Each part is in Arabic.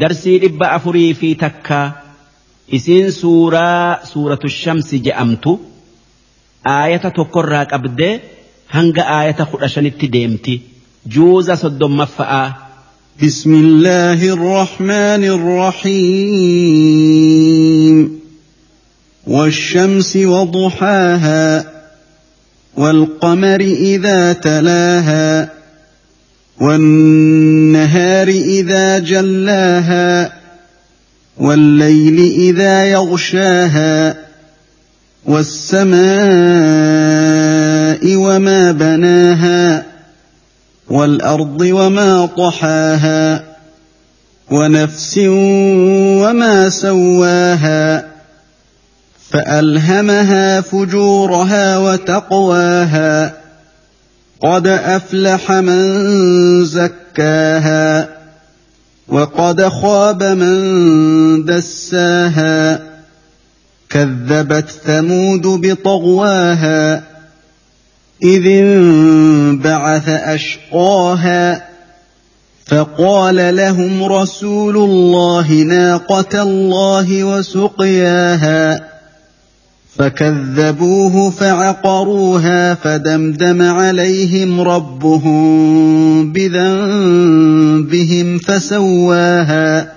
darsii dhibba afurii fi takka isiin suuraa suuratu shamsi je'amtu aayata tokkorraa qabdee hanga aayata kudha shanitti deemti juuza soddommaffa'aa. بسم الله الرحمن الرحيم والشمس وضحاها والقمر اذا تلاها والنهار إذا جلاها والليل إذا يغشاها والسماء وما بناها والأرض وما طحاها ونفس وما سواها فألهمها فجورها وتقواها قد افلح من زكاها وقد خاب من دساها كذبت ثمود بطغواها اذ انبعث اشقاها فقال لهم رسول الله ناقه الله وسقياها فكذبوه فعقروها فدمدم عليهم ربهم بذنبهم فسواها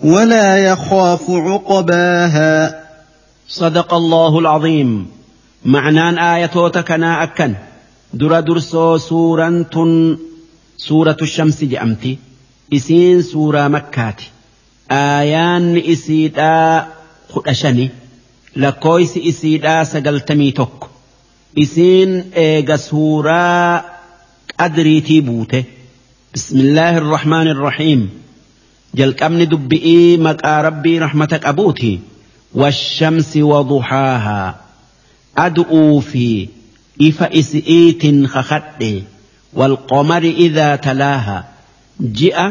ولا يخاف عقباها. صدق الله العظيم. معنان آية كنا أكن. در درسو سورة سورة الشمس جأمتي. إسين سورة مكات آيان إسيدا خدشني. Lakkooysi isiidhaa sagaltamii tokko isiin eega suuraa qadriitii buute bismillaahi irrahmaani irrahiim jalqabni dubbi'ii maqaa rabbii rahmata qabuuti washamsi waduhaahaa adu'uu fi ifa isi'iitin kakadhe walqomari idaa talaaha ji'a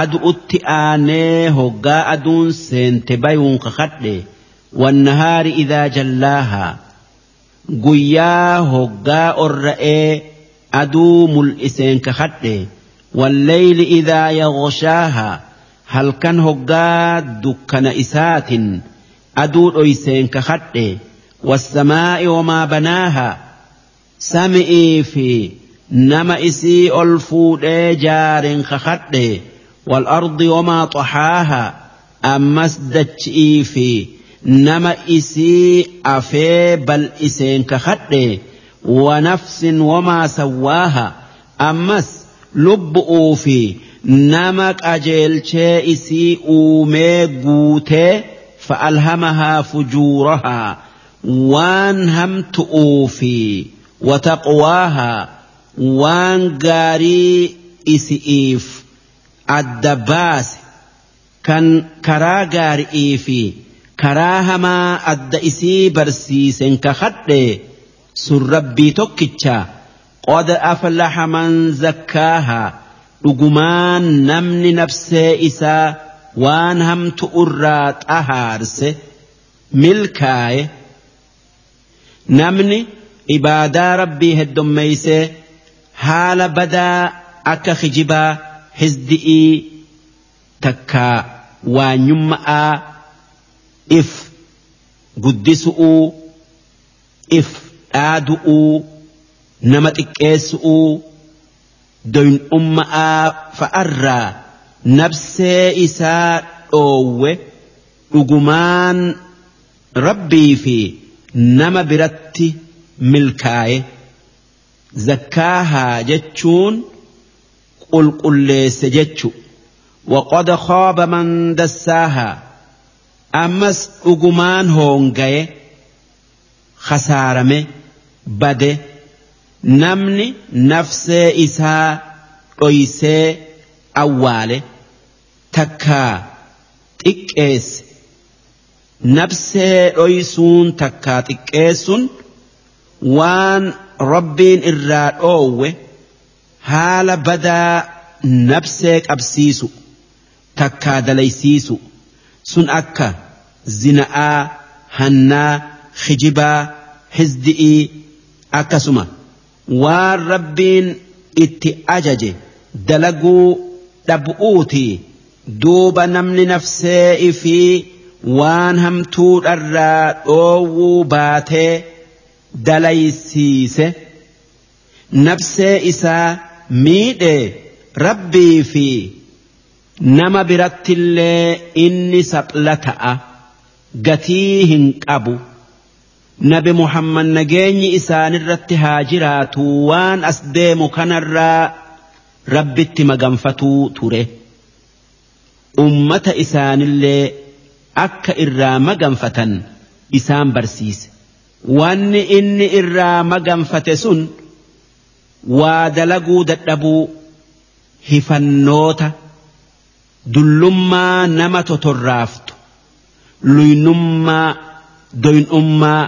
adu'utti aanee hoggaa aduun seente bayuun kakadhe والنهار إذا جلاها قيا هقا الرئي أدو ملئسين كخده والليل إذا يغشاها هل كان هقا دكان إسات أدو أيسين كخده والسماء وما بناها سمئي في نما إسي ألفود جار كخده والأرض وما طحاها أمس دتشئي في nama isii afee bal'iseen kakadhe wanafsin wamaa sawwaaha ammas lubbu'uu fi nama qajeelchee isii uumee guutee fa'alhamahaa fujuurahaa waan hamtu'uu fi wataqwaahaa waan gaarii isi'iif adda baase kan karaa gaarii fi karaa hamaa adda isii barsiisen kakadhe sun rabbii tokkicha qod aflaxa man zakkaaha dhugumaan namni nafsee isaa waan hamtu irraa xahaarse milkaaye namni ibaadaa rabbii heddommeeyse haala badaa akka kijibaa hizdi'ii takkaa waanyumma'aa if guddisu'uu if dhaadu'uu nama xiqqeessu'uu doyin'umma'aa fa'arraa nafsee isaa dhoowwe dhugumaan rabbii fi nama biratti milkaaye zakkaahaa jechuun qulqulleesse jechu waqad khaaba man dassaahaa ammas dhugumaan hoongaye khasaarame bade namni nafsee isaa dhoysee awwaale takkaa xiqqeesse nafsee dhoysuun takkaa xiqqeessun waan rabbiin irraa dhoowwe haala badaa nafsee qabsiisu takkaa dalaysiisu sun akka zina'aa hannaa kijibaa hizdi'ii akkasuma waan rabbiin itti ajaje dalaguu dhab'uutii duuba namni nafsee fi waan hamtuudharraa dhoowwuu baatee dalaysiise nafsee isaa miidhee rabbii fi nama birattillee inni sapla ta'a gatii hin qabu. Nabi muhammad nageenyi isaanirratti haa jiraatu waan as deemu kanarraa rabbitti maganfatuu ture. Ummata isaanillee akka irraa maganfatan isaan barsiise. Wanni inni irraa maganfate sun waa dalaguu dadhabuu hifannoota dullummaa nama totorraaftu luynummaa doynummaa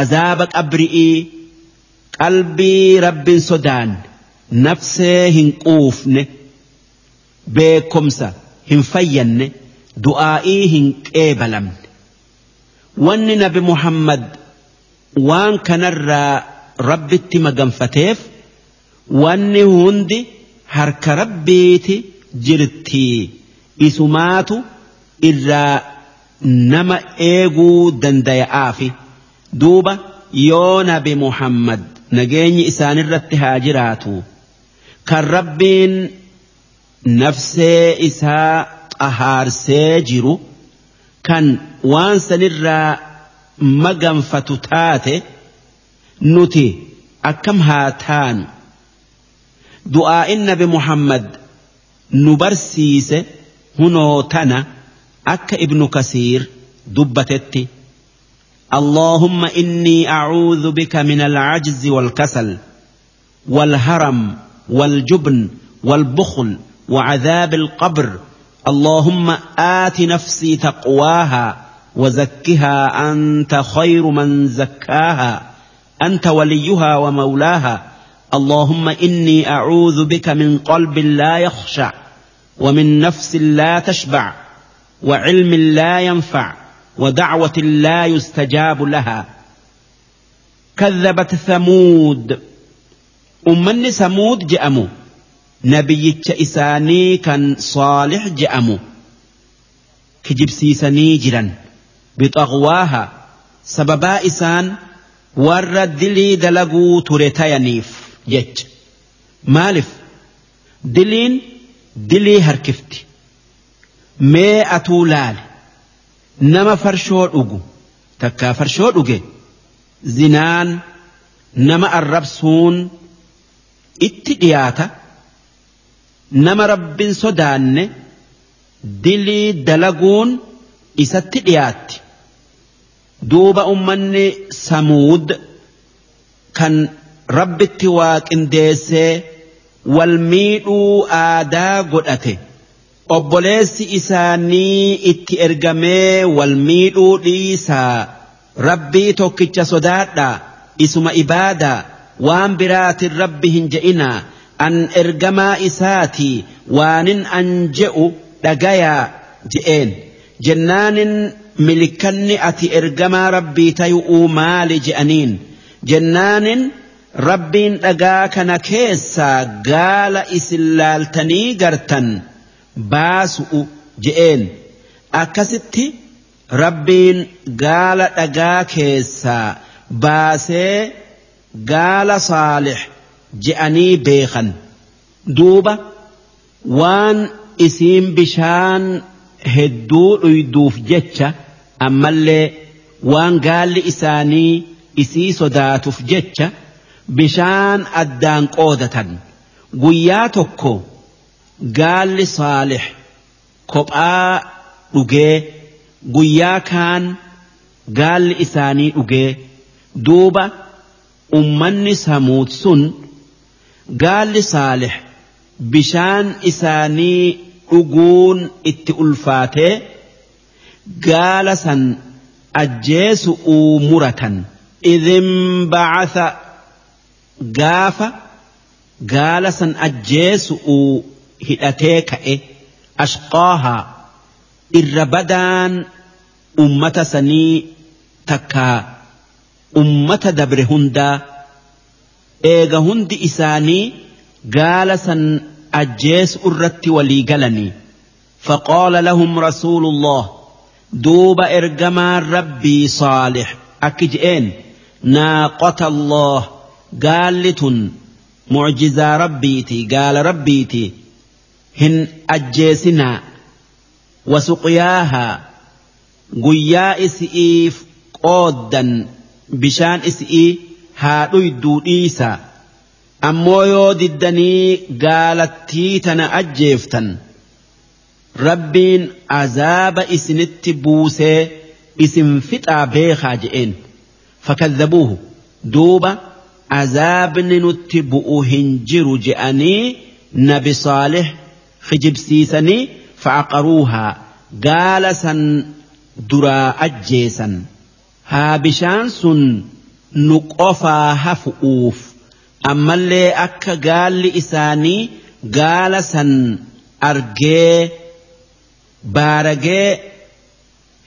azaaba qabri'ii qalbii rabbin sodaan nafsee hin quufne beekomsa hin fayyanne du'aa'ii hin qeebalamne wanni nabi muhammad waan kanarraa rabbitti maganfateef wanni hundi harka rabbiiti jirtii isumaatu irraa nama eeguu dandaya'aafi. Duuba yoo nabi muhammad nageenyi isaanirratti haa jiraatu kan rabbiin nafsee isaa xahaarsee jiru kan waan sanirraa maganfatu taate nuti akkam haa taanu. Du'aa'in nabi muhammad nu barsiise hunoo tana akka ibnu kasiir dubbatetti اللهم إني أعوذ بك من العجز والكسل والهرم والجبن والبخل وعذاب القبر اللهم آت نفسي تقواها وزكها أنت خير من زكاها أنت وليها ومولاها اللهم إني أعوذ بك من قلب لا يخشع ومن نفس لا تشبع وعلم لا ينفع ودعوة لا يستجاب لها. كذبت ثمود. أمني ثمود جأموا. نبي إساني كان صالح جأموا. كجب سيسني جرا بطغواها. سببا إسان. ورد دلي دلقوا تريتينيف جج مالف. dilii harkifti. Mee atuu laale nama farshoo dhugu takkaa farshoo dhuge zinaan nama arrabsuun itti dhiyaata nama rabbiin sodaanne dilii dalaguun isatti dhiyaatti. Duuba ummanni samuud kan rabbitti waaqindeessee wal miidhuu aadaa godhate. obboleessi isaanii itti ergamee wal miidhuu dhiisaa. Rabbii tokkicha sodaadhaa isuma ibaadaa waan biraatin rabbi hin je'inaa. An ergamaa isaatii waanin an je'u dhagayaa je'een. Jennaanin milikanni ati ergamaa rabbii tayu'uu maali je'aniin? Jennaanin rabbiin dhagaa kana keessaa gaala isin laaltanii gartan. baasu'u je'een akkasitti rabbiin gaala dhagaa keessaa baasee gaala saalix je'anii beekan duuba waan isiin bishaan hedduu dhuyduuf jecha ammallee waan gaalli isaanii isii sodaatuuf jecha bishaan addaan qoodatan guyyaa tokko. gaalli saalix kophaa dhugee guyyaa kaan gaalli isaanii dhugee duuba ummanni samuud sun gaalli saalix bishaan isaanii dhuguun itti ulfaatee gaala san ajjeesu'uu muratan idin bacatha gaafa gaala san ajjeesu'uu hidhatee ka'e ashqaahaa irra badaan ummata sanii takkaa ummata dabre hundaa eega hundi isaanii gaala san ajjeesu irratti walii galanii فقال لهم رسول الله دوب إرجما ربي صالح أكجئين ناقة الله قالت معجزة ربيتي قال ربيتي هن أجيسنا وسقياها قيا إسئيف قودا بشان إسئي هادو يدو إيسا أمو يو ددني قالت تيتنا أجيفتن ربين عذاب إسنت بوسي اسم فتا بيخا azaabni nutti bu'u hin jiru je'anii nabi saalih kijibsiisanii fa'aqaruuhaa gaala san duraa ajjeesan haa bishaan sun nu qofaa hafu'uuf ammallee akka gaalli isaanii gaala san argee baaragee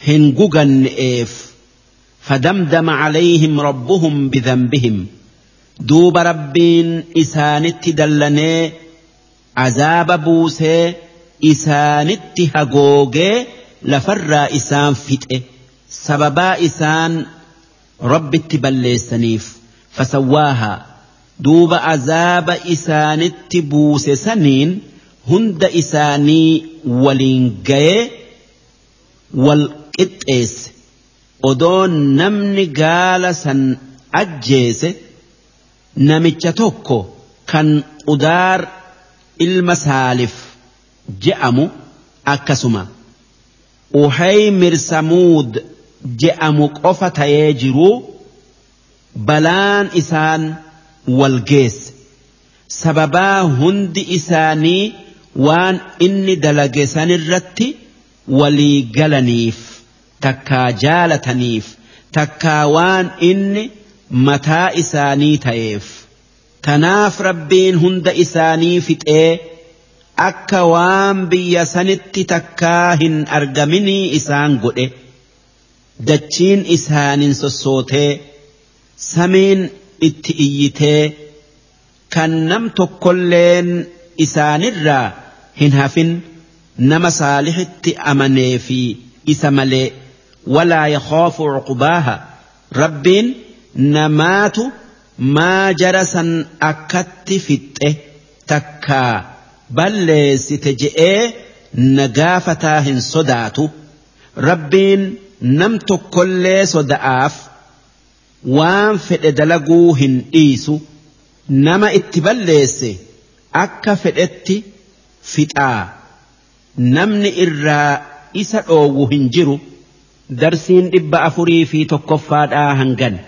hin guganne'eef fadamdama calayhim rabbuhum bidambihim duuba rabbiin isaanitti dallanee azaaba buusee isaanitti hagoogee lafarraa isaan fixe sababaa isaan rabbitti balleessaniif fasawwaahaa duuba azaaba isaanitti buuse saniin hunda isaanii waliin ga'ee wal qixxeesse odoo namni gaala san ajjeese. Namicha tokko kan udaar ilma saalif je'amu akkasuma uhaymir samuud je'amu qofa ta'ee jiruu balaan isaan wal geesse sababaa hundi isaanii waan inni dalage sanirratti walii galaniif. takkaa jaalataniif takkaa waan inni mataa isaanii ta'eef tanaaf rabbiin hunda isaanii fixee akka waan biyya sanitti takkaa hin argaminii isaan godhe dachiin isaanin sossootee samiin itti iyyitee kan nam tokkolleen isaanirraa hin hafin nama saalihitti amanee fi isa malee. ولا يخاف عقباها ربين نمات ما جرسا أكت فته تكا بل ستجئ نقافتاهن صدات ربين نمت كل صدآف وان فئ دلقوهن إيسو نما اتبليس أكا فئت فتآ نمن إرا إسا أوهن جرو darsiin dhibba afurii fi tokkoffaadhaa hangan.